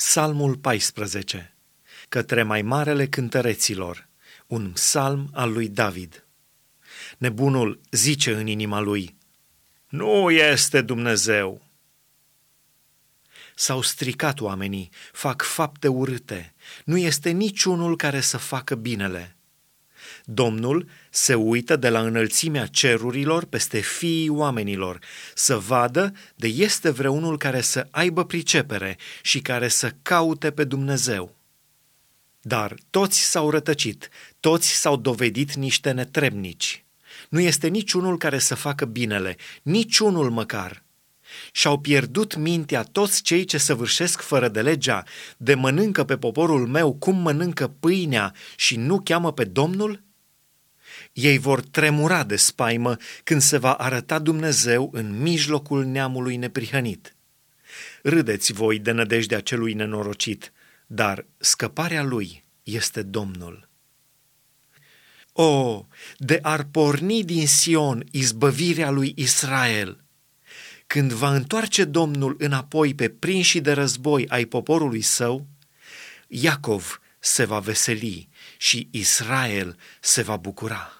Psalmul 14 Către mai marele cântăreților Un psalm al lui David. Nebunul zice în inima lui Nu este Dumnezeu. S-au stricat oamenii, fac fapte urâte, nu este niciunul care să facă binele. Domnul se uită de la înălțimea cerurilor peste fiii oamenilor, să vadă de este vreunul care să aibă pricepere și care să caute pe Dumnezeu. Dar toți s-au rătăcit, toți s-au dovedit niște netrebnici. Nu este niciunul care să facă binele, niciunul măcar. Și-au pierdut mintea toți cei ce săvârșesc fără de legea, de mănâncă pe poporul meu cum mănâncă pâinea și nu cheamă pe Domnul? Ei vor tremura de spaimă când se va arăta Dumnezeu în mijlocul neamului neprihănit. Râdeți voi de nădejdea celui nenorocit, dar scăparea lui este Domnul. O, de ar porni din Sion izbăvirea lui Israel! Când va întoarce Domnul înapoi pe prinși de război ai poporului său, Iacov se va veseli și Israel se va bucura.